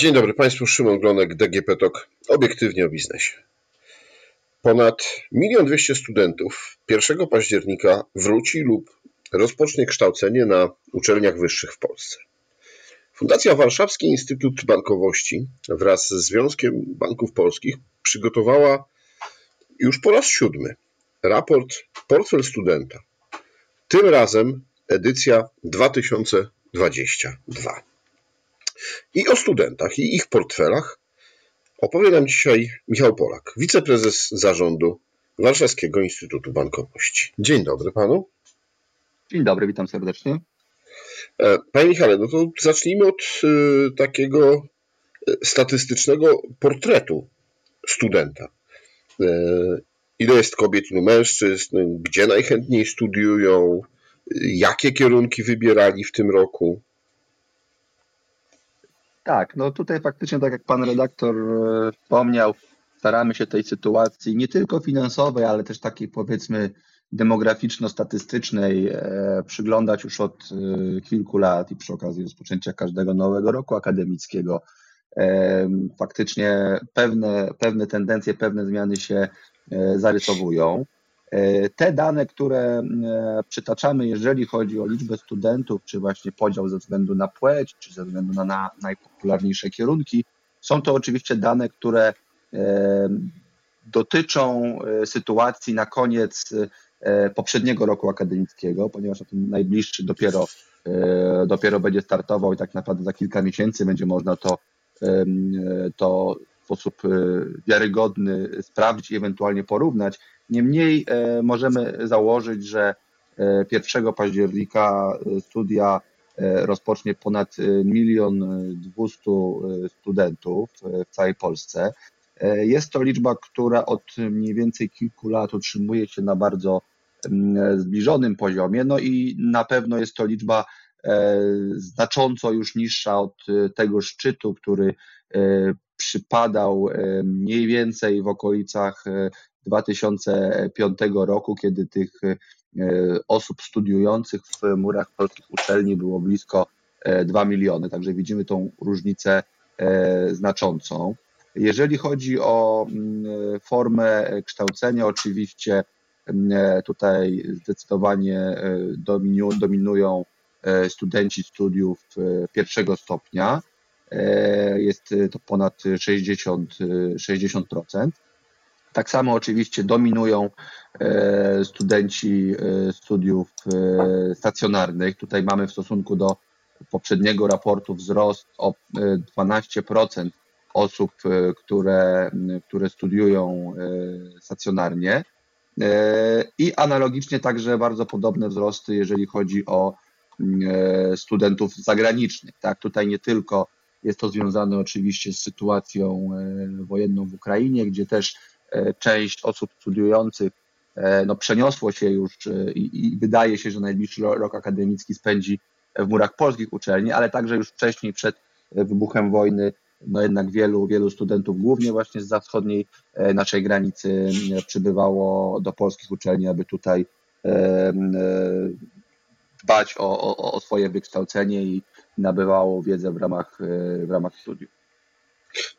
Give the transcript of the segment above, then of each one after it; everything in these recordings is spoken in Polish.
Dzień dobry Państwu, Szymon Glonek, DGP TOK, obiektywnie o biznesie. Ponad 1 200 studentów 1 października wróci lub rozpocznie kształcenie na uczelniach wyższych w Polsce. Fundacja Warszawski Instytut Bankowości wraz z Związkiem Banków Polskich przygotowała już po raz siódmy raport Portfel Studenta. Tym razem edycja 2022. I o studentach i ich portfelach opowie nam dzisiaj Michał Polak, wiceprezes zarządu Warszawskiego Instytutu Bankowości. Dzień dobry panu. Dzień dobry, witam serdecznie. E, panie Michale, no to zacznijmy od e, takiego e, statystycznego portretu studenta. Ile jest kobiet, ilu mężczyzn, gdzie najchętniej studiują, jakie kierunki wybierali w tym roku? Tak, no tutaj faktycznie, tak jak pan redaktor e, wspomniał, staramy się tej sytuacji nie tylko finansowej, ale też takiej powiedzmy demograficzno-statystycznej e, przyglądać już od e, kilku lat i przy okazji rozpoczęcia każdego nowego roku akademickiego. Faktycznie pewne, pewne tendencje, pewne zmiany się zarysowują. Te dane, które e, przytaczamy, jeżeli chodzi o liczbę studentów, czy właśnie podział ze względu na płeć, czy ze względu na, na najpopularniejsze kierunki, są to oczywiście dane, które e, dotyczą e, sytuacji na koniec poprzedniego roku akademickiego, ponieważ ten najbliższy dopiero, dopiero będzie startował i tak naprawdę za kilka miesięcy będzie można to, to w sposób wiarygodny sprawdzić i ewentualnie porównać. Niemniej e, możemy założyć, że 1 e, października e, studia rozpocznie ponad milion dwustu studentów w całej Polsce. Jest to liczba, która od mniej więcej kilku lat utrzymuje się na bardzo zbliżonym poziomie, no i na pewno jest to liczba znacząco już niższa od tego szczytu, który przypadał mniej więcej w okolicach 2005 roku, kiedy tych e, osób studiujących w murach polskich uczelni było blisko 2 e, miliony, także widzimy tą różnicę e, znaczącą. Jeżeli chodzi o mm, formę kształcenia, oczywiście mm, tutaj zdecydowanie dominują studenci studiów pierwszego stopnia. Jest to ponad 60, 60%. Tak samo oczywiście dominują e, studenci e, studiów e, stacjonarnych. Tutaj mamy w stosunku do poprzedniego raportu wzrost o 12% osób, które, które studiują stacjonarnie. I analogicznie także bardzo podobne wzrosty, jeżeli chodzi o studentów zagranicznych. Tak, tutaj nie tylko jest to związane oczywiście z sytuacją wojenną w Ukrainie, gdzie też część osób studiujących e, no, przeniosło się już e, i, i wydaje się, że najbliższy rok akademicki spędzi w murach polskich uczelni, ale także już wcześniej przed wybuchem wojny no jednak wielu, wielu studentów, głównie właśnie z wschodniej naszej granicy, przybywało do polskich uczelni, aby tutaj dbać o, o, o swoje wykształcenie i nabywało wiedzę w ramach, w ramach studiów.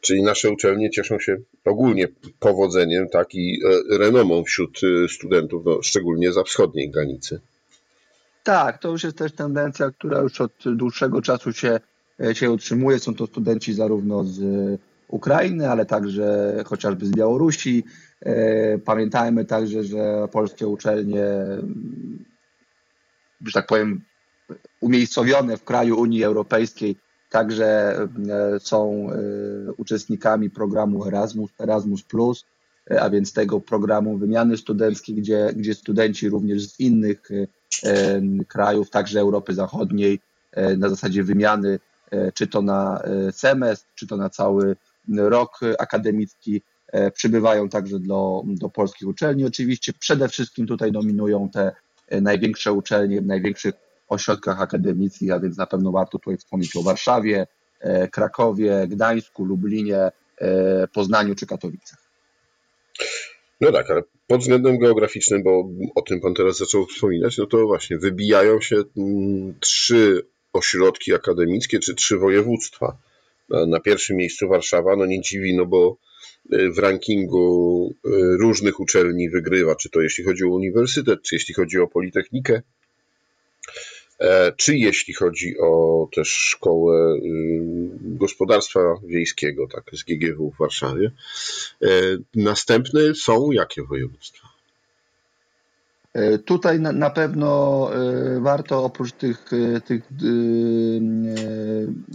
Czyli nasze uczelnie cieszą się ogólnie powodzeniem tak, i e, renomą wśród e, studentów, no, szczególnie za wschodniej granicy. Tak, to już jest też tendencja, która już od dłuższego czasu się, e, się utrzymuje. Są to studenci zarówno z Ukrainy, ale także chociażby z Białorusi. Pamiętajmy także, że polskie uczelnie, że tak powiem, umiejscowione w kraju Unii Europejskiej Także e, są e, uczestnikami programu Erasmus, Erasmus, e, a więc tego programu wymiany studenckiej, gdzie, gdzie studenci również z innych krajów, także Europy Zachodniej, na zasadzie wymiany, czy to na semestr, czy to na cały rok akademicki, przybywają także do, do polskich uczelni. Oczywiście przede wszystkim tutaj dominują te największe uczelnie w największych ośrodkach akademickich, a więc na pewno warto tutaj wspomnieć o Warszawie, e, Krakowie, Gdańsku, Lublinie, e, Poznaniu czy Katowicach. No tak, ale pod względem geograficznym, bo o tym Pan teraz zaczął wspominać, no to właśnie wybijają się mm, trzy ośrodki akademickie czy trzy województwa Na pierwszym miejscu Warszawa, no nie dziwi, no bo w rankingu różnych uczelni wygrywa, czy to jeśli chodzi o uniwersytet, czy jeśli chodzi o politechnikę, E, czy jeśli chodzi o też szkołę y, gospodarstwa wiejskiego, tak, z GGW w Warszawie. E, następne są jakie województwa? E, tutaj na, pewno warto oprócz tych, tych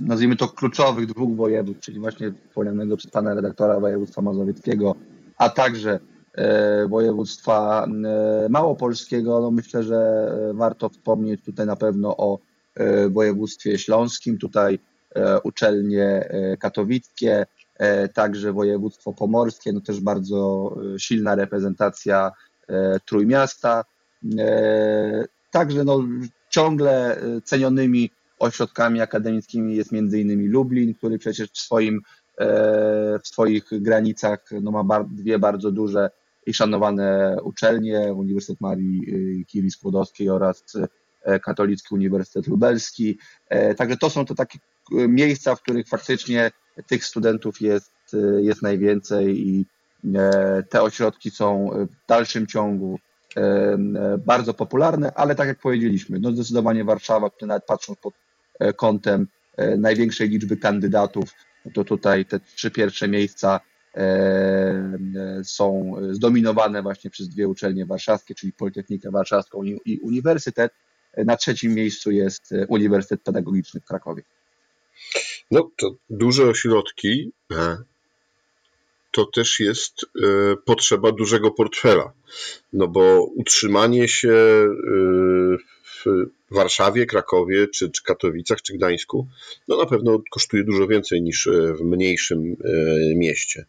nazwijmy to kluczowych dwóch województw, czyli właśnie wspomnianego przez pana redaktora województwa mazowieckiego, a także E, województwa e, małopolskiego. No myślę, że e, warto wspomnieć tutaj na pewno o województwie śląskim, tutaj uczelnie katowickie, także województwo pomorskie, no też bardzo silna reprezentacja Trójmiasta. Także no, ciągle cenionymi ośrodkami akademickimi jest innymi Lublin, który przecież w, swoim, w swoich granicach no, ma dwie bardzo duże i szanowane uczelnie, Uniwersytet Marii y, Curie Skłodowskiej oraz e, Katolicki Uniwersytet Lubelski. E, także to są to takie e, miejsca, w których faktycznie tych studentów jest, jest najwięcej i te ośrodki są w dalszym ciągu bardzo popularne, ale tak jak powiedzieliśmy, no zdecydowanie Warszawa, tutaj nawet patrząc pod kątem największej liczby kandydatów, to tutaj te trzy pierwsze miejsca są zdominowane właśnie przez dwie uczelnie warszawskie, czyli Politechnikę Warszawską i Uniwersytet. Na trzecim miejscu jest Uniwersytet Pedagogiczny w Krakowie. No to duże ośrodki, e, to też jest e, potrzeba dużego portfela. No bo utrzymanie się e, w Warszawie, Krakowie, czy, czy Katowicach, czy Gdańsku, no na pewno kosztuje dużo więcej niż w mniejszym mieście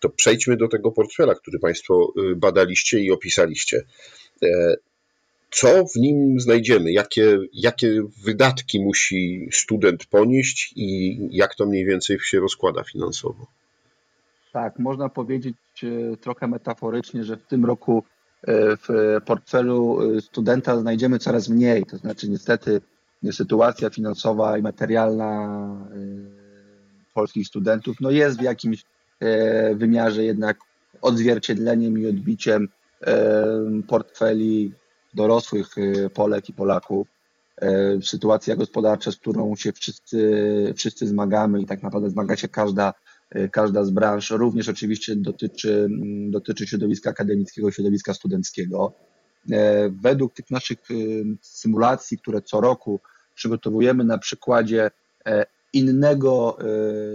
to przejdźmy do tego portfela, który Państwo y, badaliście i opisaliście. E, co w nim znajdziemy? Jakie, jakie wydatki musi student ponieść i jak to mniej więcej się rozkłada finansowo? Tak, można powiedzieć e, trochę metaforycznie, że w tym roku e, w portfelu studenta znajdziemy coraz mniej. To znaczy, niestety, sytuacja finansowa i materialna polskich studentów no jest w jakimś wymiarze jednak odzwierciedleniem i odbiciem e, portfeli dorosłych e, Polek i Polaków. Sytuacja gospodarcza, z którą się wszyscy, wszyscy zmagamy i tak naprawdę zmaga się każda, każda z branż, również oczywiście dotyczy, dotyczy środowiska akademickiego, środowiska studenckiego. Według tych naszych symulacji, które co roku przygotowujemy na przykładzie innego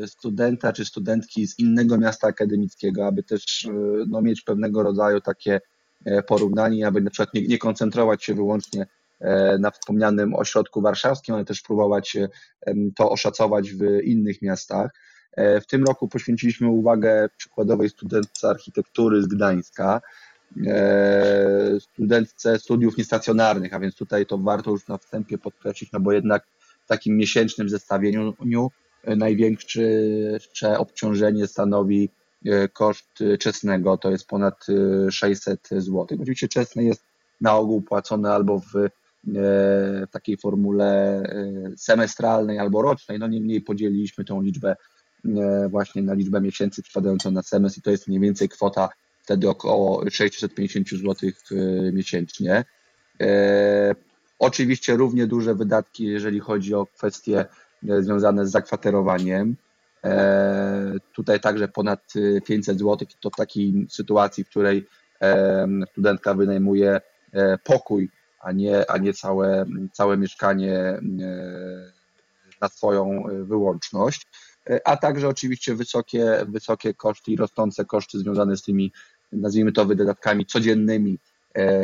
e, studenta czy studentki z innego miasta akademickiego, aby też e, no, mieć pewnego rodzaju takie e, porównanie, aby na przykład nie, nie koncentrować się wyłącznie na wspomnianym ośrodku warszawskim, ale też próbować to oszacować w innych miastach. W tym roku poświęciliśmy uwagę przykładowej studentce architektury z Gdańska, studentce studiów niestacjonarnych, a więc tutaj to warto już na wstępie podkreślić, no bo jednak takim miesięcznym zestawieniu e, największe obciążenie stanowi e, koszt czesnego, to jest ponad 600 e, zł. Oczywiście czesne jest na ogół płacone albo w takiej formule semestralnej albo rocznej. No niemniej podzieliliśmy tą liczbę właśnie na liczbę miesięcy przypadającą na semestr i to jest mniej więcej kwota wtedy około 650 zł miesięcznie. Oczywiście równie duże wydatki, jeżeli chodzi o kwestie e, związane z zakwaterowaniem. E, tutaj także ponad 500 zł to w takiej sytuacji, w której e, studentka wynajmuje pokój, a nie, a nie całe, całe mieszkanie na swoją wyłączność. A także oczywiście wysokie, wysokie koszty i rosnące koszty związane z tymi, nazwijmy to, wydatkami codziennymi,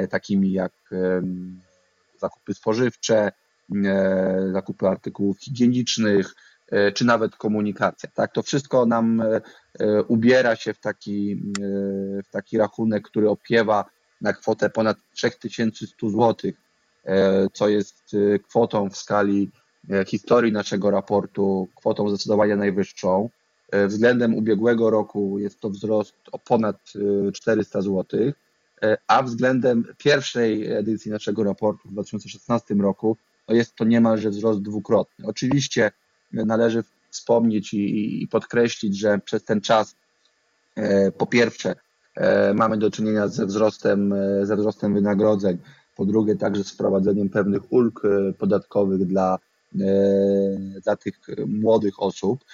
takimi jak zakupy spożywcze, e, zakupy artykułów higienicznych, e, czy nawet komunikacja. Tak? To wszystko nam e, ubiera się w taki, w taki rachunek, który opiewa na kwotę ponad 3100 zł, co jest kwotą w skali historii naszego raportu, kwotą zdecydowanie najwyższą. Względem ubiegłego roku jest to wzrost o ponad 400 zł. E, a względem pierwszej edycji naszego raportu w 2016 roku no jest to niemalże wzrost dwukrotny. Oczywiście należy wspomnieć i, i podkreślić, że przez ten czas po pierwsze mamy do czynienia ze wzrostem, ze wzrostem wynagrodzeń, po drugie także z wprowadzeniem pewnych ulg podatkowych dla, dla tych młodych osób.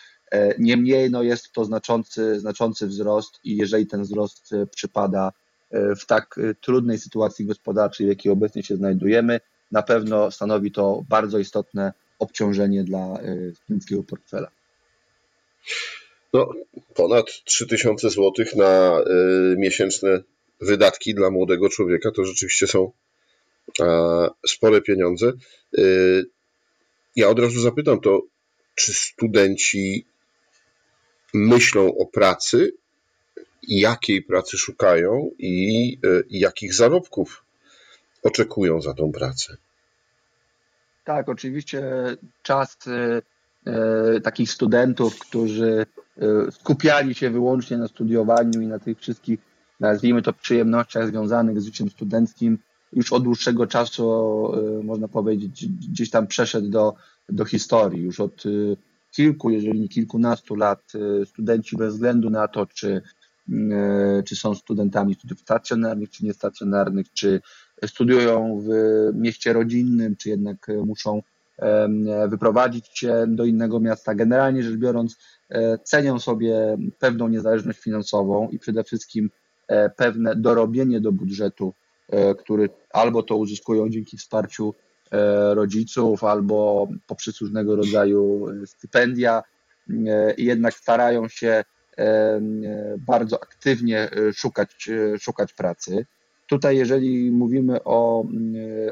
Niemniej no jest to znaczący, znaczący wzrost i jeżeli ten wzrost przypada w tak trudnej sytuacji gospodarczej, w jakiej obecnie się znajdujemy, na pewno stanowi to bardzo istotne obciążenie dla studenckiego portfela. No, ponad 3000 zł na miesięczne wydatki dla młodego człowieka to rzeczywiście są spore pieniądze. Ja od razu zapytam to, czy studenci myślą o pracy, jakiej pracy szukają i, i jakich zarobków oczekują za tą pracę? Tak, oczywiście czas e, takich studentów, którzy e, skupiali się wyłącznie na studiowaniu i na tych wszystkich, nazwijmy to, przyjemnościach związanych z życiem studenckim, już od dłuższego czasu, e, można powiedzieć, gdzieś tam przeszedł do, do historii. Już od kilku, jeżeli nie kilkunastu lat studenci bez względu na to, czy, czy są studentami studiów stacjonarnych, czy niestacjonarnych, czy studiują w mieście rodzinnym, czy jednak muszą wyprowadzić się do innego miasta. Generalnie rzecz biorąc, e, cenią sobie pewną niezależność finansową i przede wszystkim e, pewne dorobienie do budżetu, e, który albo to uzyskują dzięki wsparciu rodziców, albo poprzez różnego rodzaju stypendia. Jednak starają się bardzo aktywnie szukać, szukać pracy. Tutaj, jeżeli mówimy o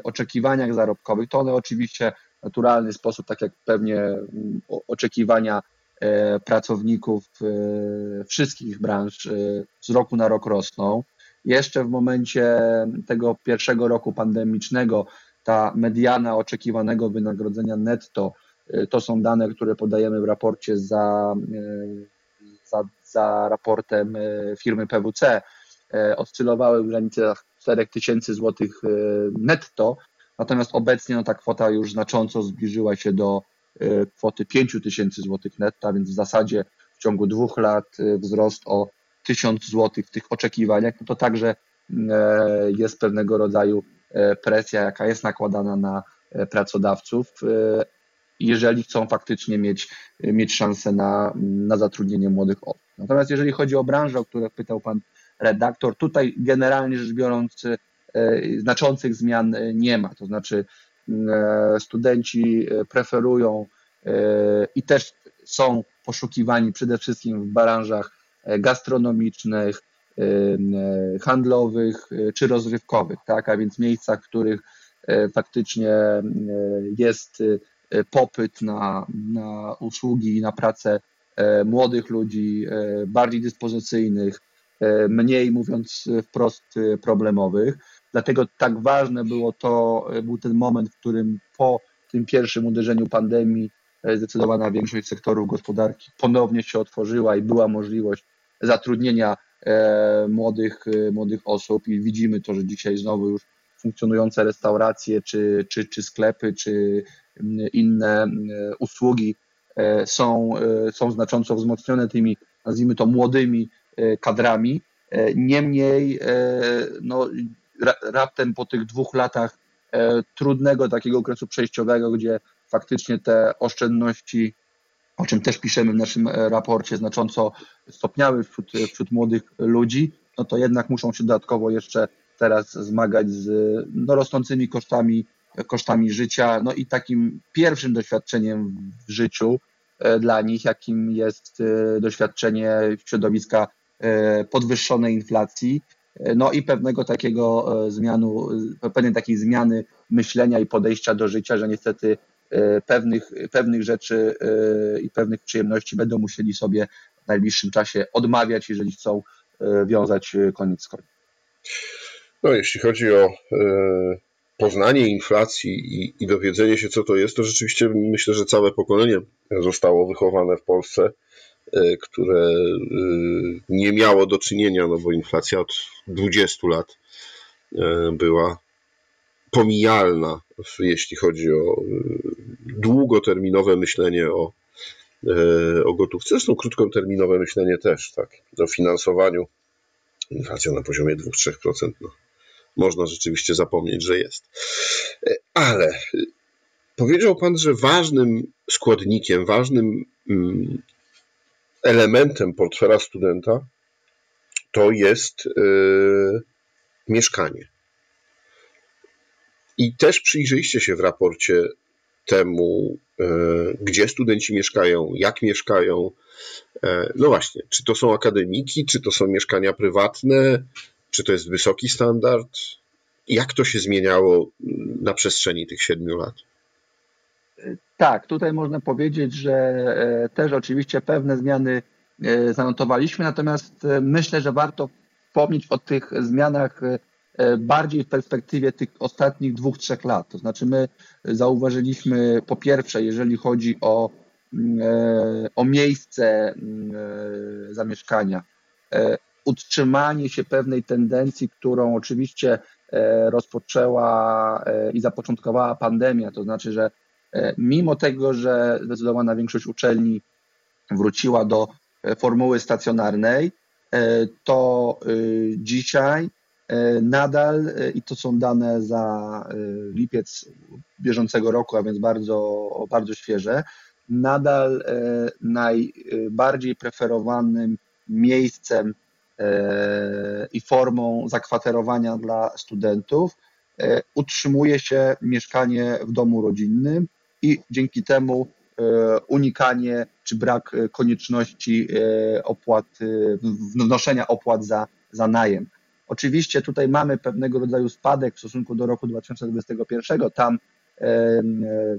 oczekiwaniach zarobkowych, to one oczywiście naturalny sposób, tak jak pewnie mm, oczekiwania e, pracowników e, wszystkich branż e, z roku na rok rosną. Jeszcze w momencie tego pierwszego roku pandemicznego ta mediana oczekiwanego wynagrodzenia netto to są dane, które podajemy w raporcie za, za, za raportem firmy PWC. Oscylowały w granicach 4000 zł netto, Natomiast obecnie no, ta kwota już znacząco zbliżyła się do e, kwoty 5 tysięcy złotych netto, więc w zasadzie w ciągu dwóch lat e, wzrost o 1000 złotych w tych oczekiwaniach, no to także e, jest pewnego rodzaju presja, jaka jest nakładana na pracodawców, jeżeli chcą faktycznie mieć, mieć szansę na, na zatrudnienie młodych osób. Natomiast jeżeli chodzi o branżę, o którą pytał Pan redaktor, tutaj generalnie rzecz biorąc E, znaczących zmian e, nie ma. To znaczy, e, studenci preferują i też są poszukiwani przede wszystkim w branżach gastronomicznych, handlowych czy rozrywkowych, tak? a więc miejscach, w których faktycznie jest popyt na, na usługi, na pracę młodych ludzi, bardziej dyspozycyjnych, mniej mówiąc wprost problemowych. Dlatego tak ważne było to, e, był ten moment, w którym po tym pierwszym uderzeniu pandemii e, zdecydowana większość sektorów gospodarki ponownie się otworzyła i była możliwość zatrudnienia e, młodych, młodych osób i widzimy to, że dzisiaj znowu już funkcjonujące restauracje, czy, czy, czy sklepy, czy inne usługi są, są znacząco wzmocnione tymi, nazwijmy to, młodymi kadrami. Niemniej no, raptem po tych dwóch latach e, trudnego takiego okresu przejściowego, gdzie faktycznie te oszczędności, o czym też piszemy w naszym e, raporcie, znacząco stopniały wśród, wśród młodych ludzi, no to jednak muszą się dodatkowo jeszcze teraz zmagać z no, rosnącymi kosztami, kosztami życia, no i takim pierwszym doświadczeniem w życiu e, dla nich, jakim jest doświadczenie środowiska podwyższonej inflacji, no i pewnego takiego e, zmianu, e, pewnej takiej zmiany myślenia i podejścia do życia, że niestety e, pewnych, pewnych rzeczy i pewnych przyjemności będą musieli sobie w najbliższym czasie odmawiać, jeżeli chcą wiązać koniec z końcem. No, jeśli chodzi o poznanie inflacji i, i dowiedzenie się, co to jest, to rzeczywiście myślę, że całe pokolenie zostało wychowane w Polsce E, które e, nie miało do czynienia, no bo inflacja od 20 lat e, była pomijalna, jeśli chodzi o długoterminowe myślenie o, o gotówce. Zresztą krótkoterminowe myślenie też, tak. O finansowaniu. Inflacja na poziomie 2-3%. No, można rzeczywiście zapomnieć, że jest. Ale powiedział Pan, że ważnym składnikiem, ważnym mm, elementem portfela studenta to jest yy, mieszkanie. I też przyjrzyjcie się w raporcie temu, gdzie studenci mieszkają, jak mieszkają. No właśnie, czy to są akademiki, czy to są mieszkania prywatne, czy to jest wysoki standard? Jak to się zmieniało na przestrzeni tych siedmiu lat? Tak, tutaj można powiedzieć, że e, też oczywiście pewne zmiany e, zanotowaliśmy, natomiast e, myślę, że warto wspomnieć o tych zmianach bardziej w perspektywie tych ostatnich dwóch, trzech lat. To znaczy my zauważyliśmy po pierwsze, jeżeli chodzi o, o miejsce zamieszkania, utrzymanie się pewnej tendencji, którą oczywiście rozpoczęła i zapoczątkowała pandemia, to znaczy, że E, mimo tego, że zdecydowana większość uczelni wróciła do e, formuły stacjonarnej, e, to dzisiaj nadal, i to są dane za lipiec bieżącego roku, a więc bardzo, bardzo świeże, nadal najbardziej preferowanym miejscem i formą zakwaterowania dla studentów utrzymuje się mieszkanie w domu rodzinnym, i dzięki temu e, unikanie czy brak e, konieczności e, opłat, wnoszenia opłat za, za najem. Oczywiście tutaj mamy pewnego rodzaju spadek w stosunku do roku 2021. Tam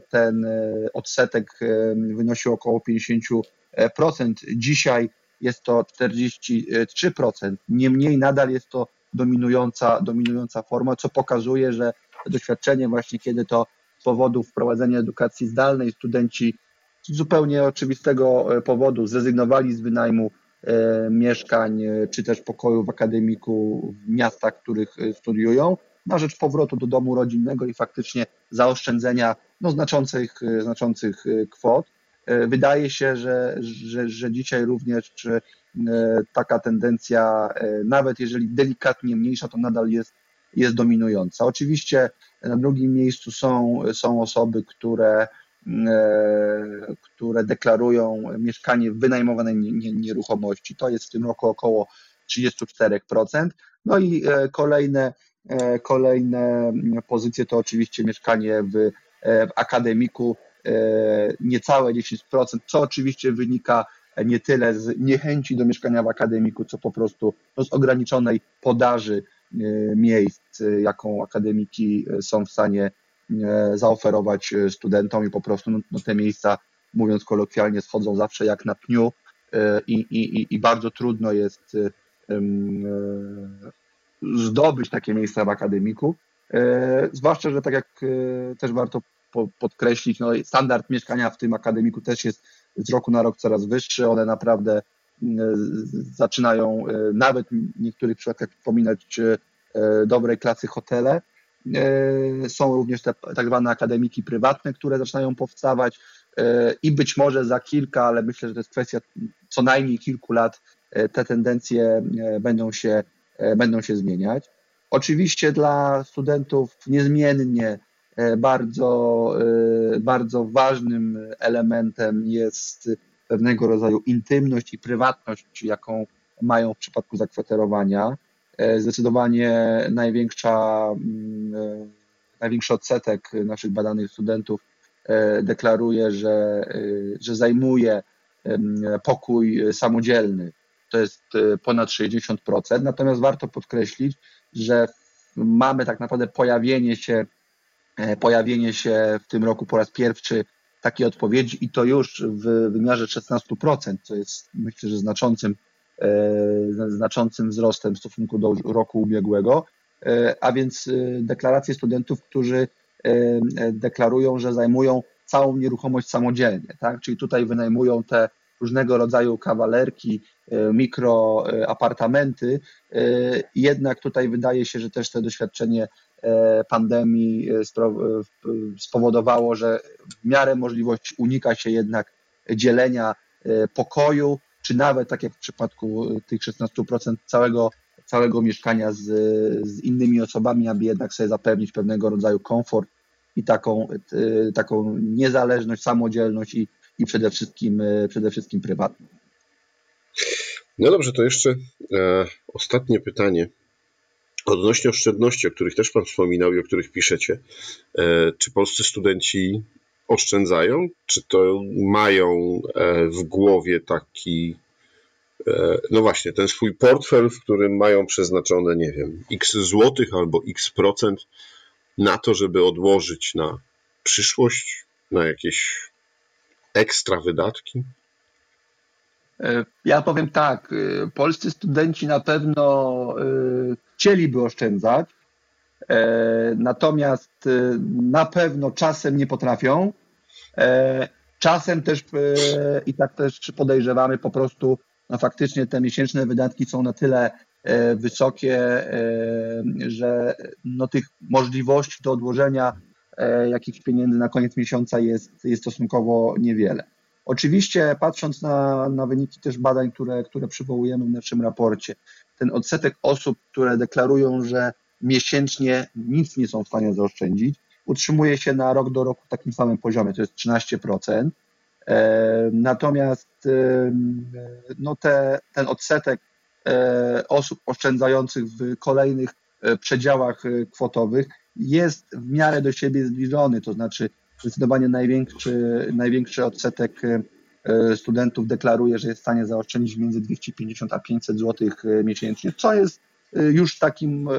ten odsetek wynosił około 50%. Dzisiaj jest to 43%. Niemniej nadal jest to dominująca, dominująca forma, co pokazuje, że doświadczenie właśnie, kiedy to powodu wprowadzenia edukacji zdalnej studenci z zupełnie oczywistego e, powodu zrezygnowali z wynajmu e, mieszkań e, czy też pokoju w akademiku w miastach, w których studiują, na rzecz powrotu do domu rodzinnego i faktycznie zaoszczędzenia no, znaczących, znaczących kwot. Wydaje się, że, że, że dzisiaj również taka tendencja, nawet jeżeli delikatnie mniejsza, to nadal jest jest dominująca. Oczywiście na drugim miejscu są, są osoby, które, e, które deklarują mieszkanie w wynajmowanej nieruchomości. To jest w tym roku około 34%. No i e, kolejne, e, kolejne pozycje to oczywiście mieszkanie w, w akademiku, niecałe 10%, co oczywiście wynika nie tyle z niechęci do mieszkania w akademiku, co po prostu no, z ograniczonej podaży E, miejsc, e, jaką akademiki e, są w stanie zaoferować studentom i po prostu no, no, te miejsca, mówiąc kolokwialnie, schodzą zawsze jak na pniu i, i, i bardzo trudno jest zdobyć takie miejsca w akademiku. Zwłaszcza, że tak jak też warto podkreślić, no standard mieszkania w tym akademiku też jest z roku na rok coraz wyższy. One naprawdę zaczynają e, nawet w niektórych przypadkach przypominać e, dobrej klasy hotele. E, są również te tak zwane akademiki prywatne, które zaczynają powstawać i być może za kilka, ale myślę, że to jest kwestia co najmniej kilku lat, te tendencje będą się, będą się zmieniać. Oczywiście dla studentów niezmiennie bardzo, bardzo ważnym elementem jest pewnego rodzaju intymność i prywatność, jaką mają w przypadku zakwaterowania. E, zdecydowanie największa, mm, e, największy odsetek naszych badanych studentów e, deklaruje, że, że zajmuje pokój samodzielny. To jest ponad 60%. Natomiast warto podkreślić, że mamy tak naprawdę pojawienie się, pojawienie się w tym roku po raz pierwszy takiej odpowiedzi i to już w wymiarze 16%, co jest myślę, że znaczącym, e, znaczącym wzrostem w stosunku do roku ubiegłego, e, a więc e, deklaracje studentów, którzy deklarują, że zajmują całą nieruchomość samodzielnie, tak? czyli tutaj wynajmują te różnego rodzaju kawalerki, mikroapartamenty, jednak tutaj wydaje się, że też to doświadczenie E, pandemii e, e, spowodowało, że w miarę możliwości unika się jednak dzielenia pokoju, czy nawet tak jak w przypadku tych 16% całego, całego mieszkania z, z innymi osobami, aby jednak sobie zapewnić pewnego rodzaju komfort i taką, taką niezależność, samodzielność i, i przede wszystkim, przede wszystkim prywatność. No dobrze, to jeszcze e, ostatnie pytanie. Odnośnie oszczędności, o których też Pan wspominał i o których piszecie. E, czy polscy studenci oszczędzają? Czy to mają e, w głowie taki, e, no właśnie, ten swój portfel, w którym mają przeznaczone, nie wiem, x złotych albo x procent na to, żeby odłożyć na przyszłość, na jakieś ekstra wydatki? E, ja powiem tak, e, polscy studenci na pewno e, chcieliby oszczędzać, natomiast na pewno czasem nie potrafią. Czasem też i tak też podejrzewamy po prostu, no faktycznie te miesięczne wydatki są na tyle wysokie, że no tych możliwości do odłożenia jakichś pieniędzy na koniec miesiąca jest, jest stosunkowo niewiele. Oczywiście patrząc na, na wyniki też badań, które, które przywołujemy w naszym raporcie, ten odsetek osób, które deklarują, że miesięcznie nic nie są w stanie zaoszczędzić, utrzymuje się na rok do roku w takim samym poziomie, to jest 13%. E, natomiast e, no te, ten odsetek e, osób oszczędzających w kolejnych przedziałach kwotowych jest w miarę do siebie zbliżony, to znaczy Zdecydowanie największy, największy odsetek e, studentów deklaruje, że jest w stanie zaoszczędzić między 250 a 500 zł e, miesięcznie, co jest e, już takim,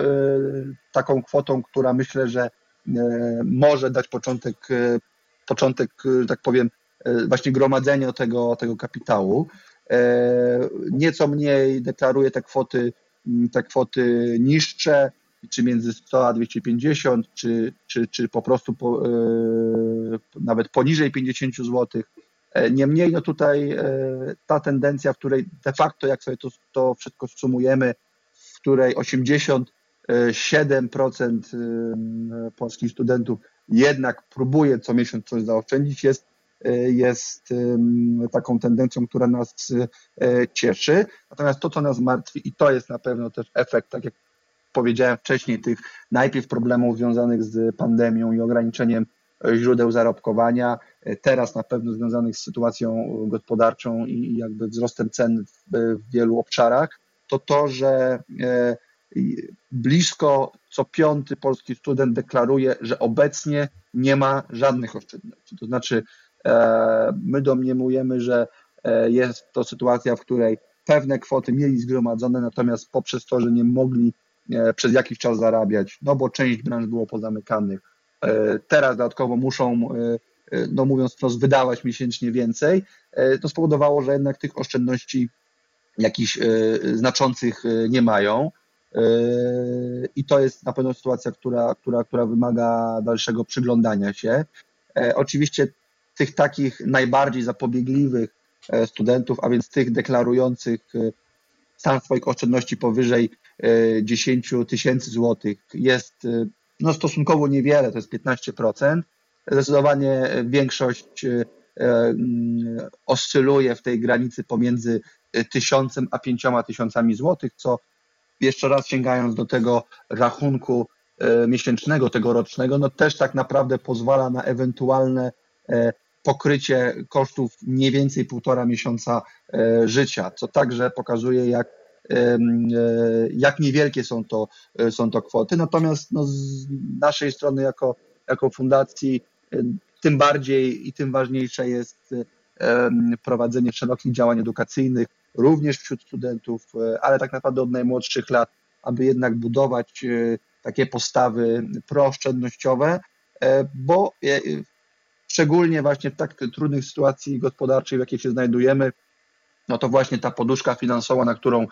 taką kwotą, która myślę, że może dać początek, początek tak powiem, właśnie gromadzenia tego, tego kapitału. Nieco mniej deklaruje te kwoty, te kwoty niższe, czy między 100 a 250, czy, czy, czy po prostu po, e, nawet poniżej 50 zł. E, niemniej no tutaj e, ta tendencja, w której de facto, jak sobie to, to wszystko sumujemy, w której 87% polskich studentów jednak próbuje co miesiąc coś zaoszczędzić, jest, jest taką tendencją, która nas cieszy. Natomiast to, co nas martwi, i to jest na pewno też efekt, tak jak powiedziałem wcześniej, tych najpierw problemów związanych z pandemią i ograniczeniem źródeł zarobkowania, teraz na pewno związanych z sytuacją gospodarczą i jakby wzrostem cen w, wielu obszarach, to to, że e, blisko co piąty polski student deklaruje, że obecnie nie ma żadnych oszczędności. To znaczy, e, my domniemujemy, że e, jest to sytuacja, w której pewne kwoty mieli zgromadzone, natomiast poprzez to, że nie mogli przez jakiś czas zarabiać, no bo część branż było pozamykanych. E, teraz dodatkowo muszą, e, no mówiąc wprost, wydawać miesięcznie więcej. To spowodowało, że jednak tych oszczędności jakichś znaczących nie mają. I to jest na pewno sytuacja, która, która, która wymaga dalszego przyglądania się. Oczywiście tych takich najbardziej zapobiegliwych studentów, a więc tych deklarujących stan swoich oszczędności powyżej 10 e, tysięcy złotych jest e, no, stosunkowo niewiele, to jest 15%. Zdecydowanie większość e, mm, oscyluje w tej granicy pomiędzy tysiącem a pięcioma tysiącami złotych, co jeszcze raz sięgając do tego rachunku miesięcznego, tegorocznego, no też tak naprawdę pozwala na ewentualne pokrycie kosztów mniej więcej półtora miesiąca życia, co także pokazuje, jak E, jak niewielkie są to, e, są to kwoty. Natomiast no, z naszej strony jako, jako fundacji e, tym bardziej i tym ważniejsze jest prowadzenie szerokich działań edukacyjnych, również wśród studentów, ale tak naprawdę od najmłodszych lat, aby jednak budować takie postawy prooszczędnościowe, bo szczególnie właśnie w tak trudnych sytuacji gospodarczej, w jakiej się znajdujemy, no to właśnie ta poduszka finansowa, na którą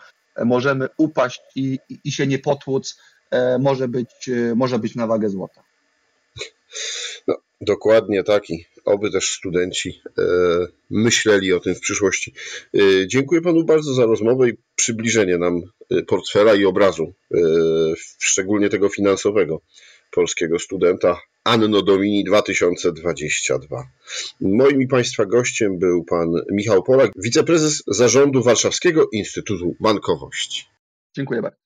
możemy upaść i, i się nie potłuc, e, może być, e, może być na wagę złota. No, dokładnie taki. Oby też studenci e, myśleli o tym w przyszłości. E, dziękuję panu bardzo za rozmowę i przybliżenie nam e, portfela i obrazu, e, szczególnie tego finansowego polskiego studenta Anno Domini 2022. Moim i Państwa gościem był pan Michał Polak, wiceprezes zarządu Warszawskiego Instytutu Bankowości. Dziękuję bardzo.